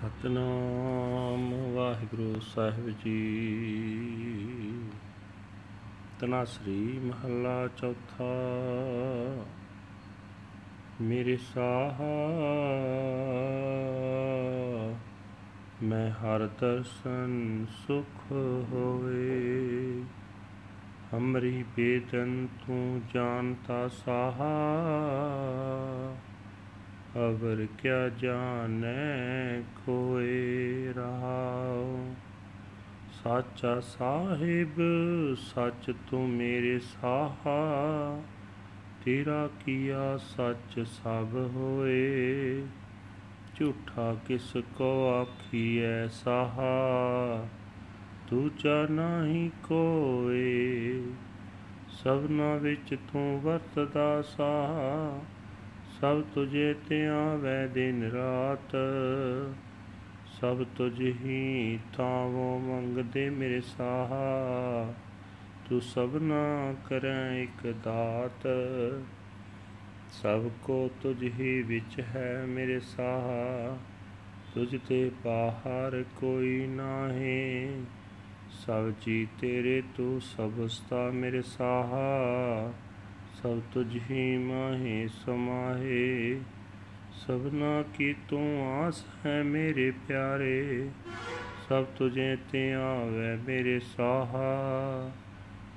ਸਤਨਾਮ ਵਾਹਿਗੁਰੂ ਸਾਹਿਬ ਜੀ। ਤਨਾਸਰੀ ਮਹੱਲਾ ਚੌਥਾ। ਮੇਰੇ ਸਾਹ, ਮੈਂ ਹਰ ਦਰਸ਼ਨ ਸੁਖ ਹੋਵੇ। ਹਮਰੀ ਬੇਦਨ ਤੂੰ ਜਾਣਤਾ ਸਾਹਾ। ਅਵਰ ਕਿਆ ਜਾਣੈ ਕੋਏ ਰਹਾਉ। ਸਾਚਾ ਸਾਹਿਬ, ਸੱਚ ਤੂੰ ਮੇਰੇ ਸਾਹਾ। ਤੇਰਾ ਕੀਆ ਸੱਚ ਸਭ ਹੋਏ। ਝੂਠਾ ਕਿਸ ਕੋ ਆਖੀਐ ਸਾਹਾ। ਦੂਜਾ ਨਹੀਂ ਕੋਏ। ਸਭਨਾ ਵਿੱਚ ਤੂੰ ਵਰਤਦਾ ਸਾਹਾ। ਸਭ ਤੁਝੇ ਤੇ ਆਵੈ ਦਿਨ ਰਾਤ। ਸਭ ਤੁਝ ਹੀ ਤਾਵੋ ਮੰਗਦੇ ਮੇਰੇ ਸਾਹਾ। ਤੂੰ ਸਭਨਾ ਕਰੈ ਇਕ ਦਾਤ। ਸਭ ਕੋ ਤੁਝ ਹੀ ਵਿੱਚ ਹੈ ਮੇਰੇ ਸਾਹਾ। ਤੁਝ ਤੇ ਬਾਹਰ ਕੋਈ ਨਾਹੀ। ਸਭ ਜੀ ਤੇਰੇ ਤੂੰ ਸਭਸਤਾ ਮੇਰੇ ਸਾਹਾ। ਸਭ ਤੁਝ ਹੀ ਮਾਹੇ ਸਮਾਹੇ, ਸਭਨਾ ਕੀ ਤੂੰ ਆਸ ਹੈ ਮੇਰੇ ਪਿਆਰੇ, ਸਭ ਤੁਝੇ ਤੇ ਆਵੇ ਮੇਰੇ ਸਾਹਾ।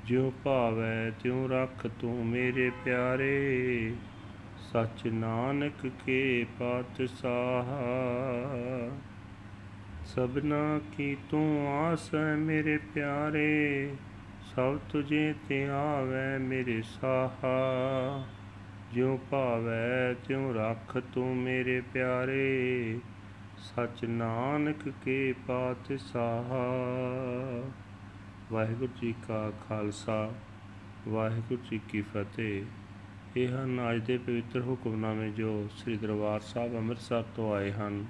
ਜਿਉ ਭਾਵੈ ਤਿਉ ਰੱਖ ਤੂੰ ਮੇਰੇ ਪਿਆਰੇ, ਸਚ ਨਾਨਕ ਕੇ ਪਾਤਸ਼ਾਹ। ਸਭਨਾ ਕੀ ਤੂੰ ਆਸ ਹੈ ਮੇਰੇ ਪਿਆਰੇ ਸਭ ਤੁਝੇ ਤੇ ਆਵੈ ਮੇਰੇ ਸਾਹਾ। ਜਿਉ ਭਾਵੈ, ਤਿਉ ਰੱਖ ਤੂੰ ਮੇਰੇ ਪਿਆਰੇ। ਸਚ ਨਾਨਕ ਕੇ ਪਾਤਸ਼ਾਹ ਵਾਹਿਗੁਰੂ ਜੀ ਕਾ ਖਾਲਸਾ, ਵਾਹਿਗੁਰੂ ਜੀ ਕੀ ਫਤਿਹ। ਇਹ ਹਨ ਅੱਜ ਦੇ ਪਵਿੱਤਰ ਹੁਕਮਨਾਮੇ ਜੋ ਸ੍ਰੀ ਦਰਬਾਰ ਸਾਹਿਬ ਅੰਮ੍ਰਿਤਸਰ ਤੋਂ ਆਏ ਹਨ।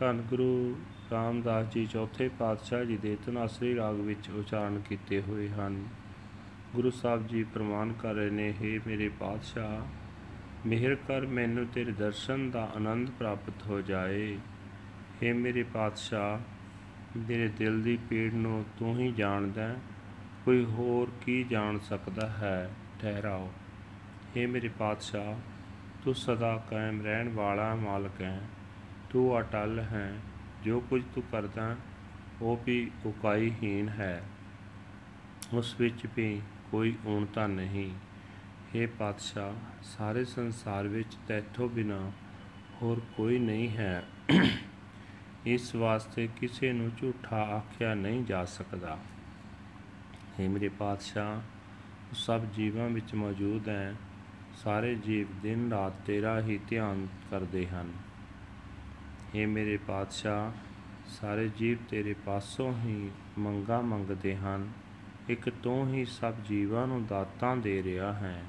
ਧੰਨ ਗੁਰੂ ਰਾਮਦਾਸ ਜੀ ਚੌਥੇ ਪਾਤਸ਼ਾਹ ਜੀ ਦੇ ਤਨਾਸਰੀ ਰਾਗ ਵਿੱਚ ਉਚਾਰਨ ਕੀਤੇ ਹੋਏ ਹਨ ਗੁਰੂ ਸਾਹਿਬ ਜੀ ਪ੍ਰਮਾਨ ਕਰ ਰਹੇ ਨੇ हे ਮੇਰੇ ਪਾਤਸ਼ਾਹ ਮਿਹਰ ਕਰ ਮੈਨੂੰ ਤੇਰੇ ਦਰਸ਼ਨ ਦਾ ਆਨੰਦ ਪ੍ਰਾਪਤ ਹੋ ਜਾਏ हे ਮੇਰੇ ਪਾਤਸ਼ਾਹ ਮੇਰੇ ਦਿਲ ਦੀ ਪੀੜ ਨੂੰ ਤੂੰ ਹੀ ਜਾਣਦਾ ਕੋਈ ਹੋਰ ਕੀ ਜਾਣ ਸਕਦਾ ਹੈ ਠਹਿਰਾਓ हे ਮੇਰੇ ਪਾਤਸ਼ਾਹ ਤੂੰ ਸਦਾ ਕਾਇਮ ਰਹਿਣ ਵਾਲਾ ਮਾਲਕ ਹੈ ਤੂੰ ਅਟਲ ਹੈ, ਜੋ ਕੁਝ ਤੂੰ ਕਰਦਾ, ਉਹ ਵੀ ਉਕਾਈਹੀਨ ਹੈ। ਉਸ ਵਿੱਚ ਵੀ ਕੋਈ ਊਣਤਾ ਨਹੀਂ। हे ਪਾਤਸ਼ਾਹ, ਸਾਰੇ ਸੰਸਾਰ ਵਿੱਚ ਤੈਥੋਂ ਬਿਨਾ ਹੋਰ ਕੋਈ ਨਹੀਂ ਹੈ। ਇਸ ਵਾਸਤੇ ਕਿਸੇ ਨੂੰ ਝੂਠਾ ਆਖਿਆ ਨਹੀਂ ਜਾ ਸਕਦਾ। हे ਮੇਰੇ ਪਾਤਸ਼ਾਹ ਸਭ ਜੀਵਾਂ ਵਿੱਚ ਮੌਜੂਦ ਹੈ। ਸਾਰੇ ਜੀਵ ਦਿਨ ਰਾਤ ਤੇਰਾ ਹੀ ਧਿਆਨ ਕਰਦੇ ਹਨ। हे ਮੇਰੇ ਪਾਤਸ਼ਾਹ ਸਾਰੇ ਜੀਵ ਤੇਰੇ ਪਾਸੋਂ ਹੀ ਮੰਗਾ ਮੰਗਦੇ ਹਨ ਇੱਕ ਤੂੰ ਹੀ ਸਭ ਜੀਵਾਂ ਨੂੰ ਦਾਤਾਂ ਦੇ ਰਿਹਾ ਹੈ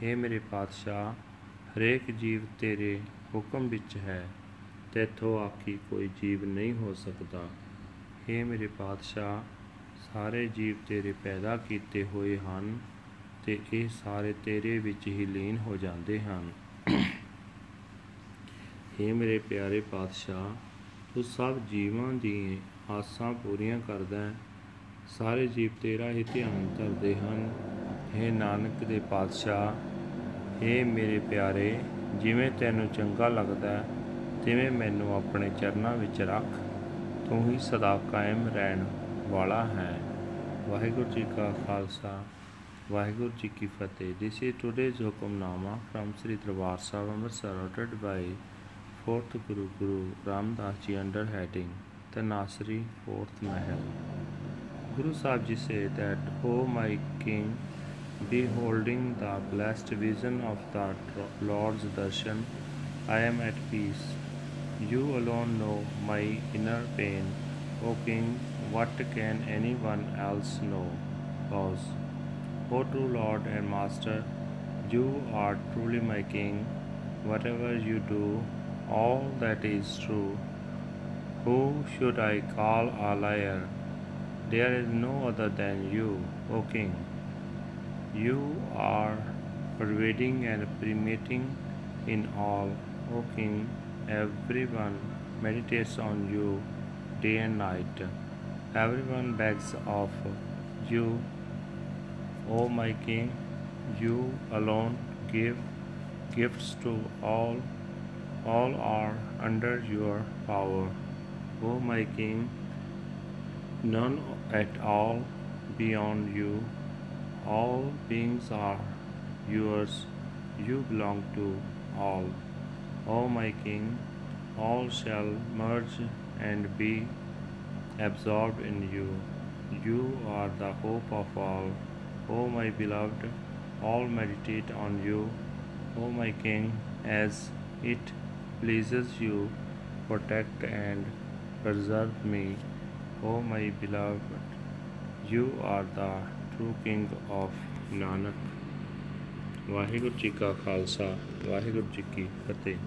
हे ਮੇਰੇ ਪਾਤਸ਼ਾਹ ਹਰੇਕ ਜੀਵ ਤੇਰੇ ਹੁਕਮ ਵਿੱਚ ਹੈ ਤੇਥੋਂ ਆਖੀ ਕੋਈ ਜੀਵ ਨਹੀਂ ਹੋ ਸਕਦਾ हे ਮੇਰੇ ਪਾਤਸ਼ਾਹ ਸਾਰੇ ਜੀਵ ਤੇਰੇ ਪੈਦਾ ਕੀਤੇ ਹੋਏ ਹਨ ਤੇ ਇਹ ਸਾਰੇ ਤੇਰੇ ਵਿੱਚ ਹੀ ਲੀਨ ਹੋ ਜਾਂਦੇ ਹਨ हे ਮੇਰੇ ਪਿਆਰੇ ਪਾਤਸ਼ਾਹ, ਤੂੰ ਸਭ ਜੀਵਾਂ ਦੀ ਆਸਾਂ ਪੂਰੀਆਂ ਕਰਦਾ ਹੈ। ਸਾਰੇ ਜੀਵ ਤੇਰਾ ਹੀ ਧਿਆਨ ਧਰਦੇ ਹਨ। हे ਨਾਨਕ ਦੇ ਪਾਤਸ਼ਾਹ हे ਮੇਰੇ ਪਿਆਰੇ, ਜਿਵੇਂ ਤੈਨੂੰ ਚੰਗਾ ਲੱਗਦਾ ਹੈ, ਤਿਵੇਂ ਮੈਨੂੰ ਆਪਣੇ ਚਰਨਾਂ ਵਿੱਚ ਰੱਖ। ਤੂੰ ਹੀ ਸਦਾ ਕਾਇਮ ਰਹਿਣ ਵਾਲਾ ਹੈ। ਵਾਹਿਗੁਰੂ ਜੀ ਕਾ ਖਾਲਸਾ, ਵਾਹਿਗੁਰੂ ਜੀ ਕੀ ਫਤਿਹ। This is today's Hukamnama from Sri Darbar Sahib Amritsar rotted by fourth Guru Guru Ramdas Ji under heading Tanasri fourth Mahal. Guru Sahib Ji said that, O my King, beholding the blessed vision of the Lord's darshan, I am at peace. You alone know my inner pain. O King, what can anyone else know? Pause. O true Lord and Master, you are truly my King. Whatever you do, all that is true. Who should I call a liar? There is no other than you, O King. You are pervading and permeating in all, O King. Everyone meditates on you day and night. Everyone begs of you, O my King, you alone give gifts to all, all are under your power. O my King, none at all beyond you, all beings are yours, you belong to all. O my King, all shall merge and be absorbed in you. You are the hope of all. O my beloved, all meditate on you. O my King, as it pleases you, protect and preserve me. O my beloved, you are the true King of Nanak. Waheguru ji ਕਾ ਖਾਲਸਾ ਵਾਹਿਗੁਰੂ ਜੀ ਕੀ ਫਤਿਹ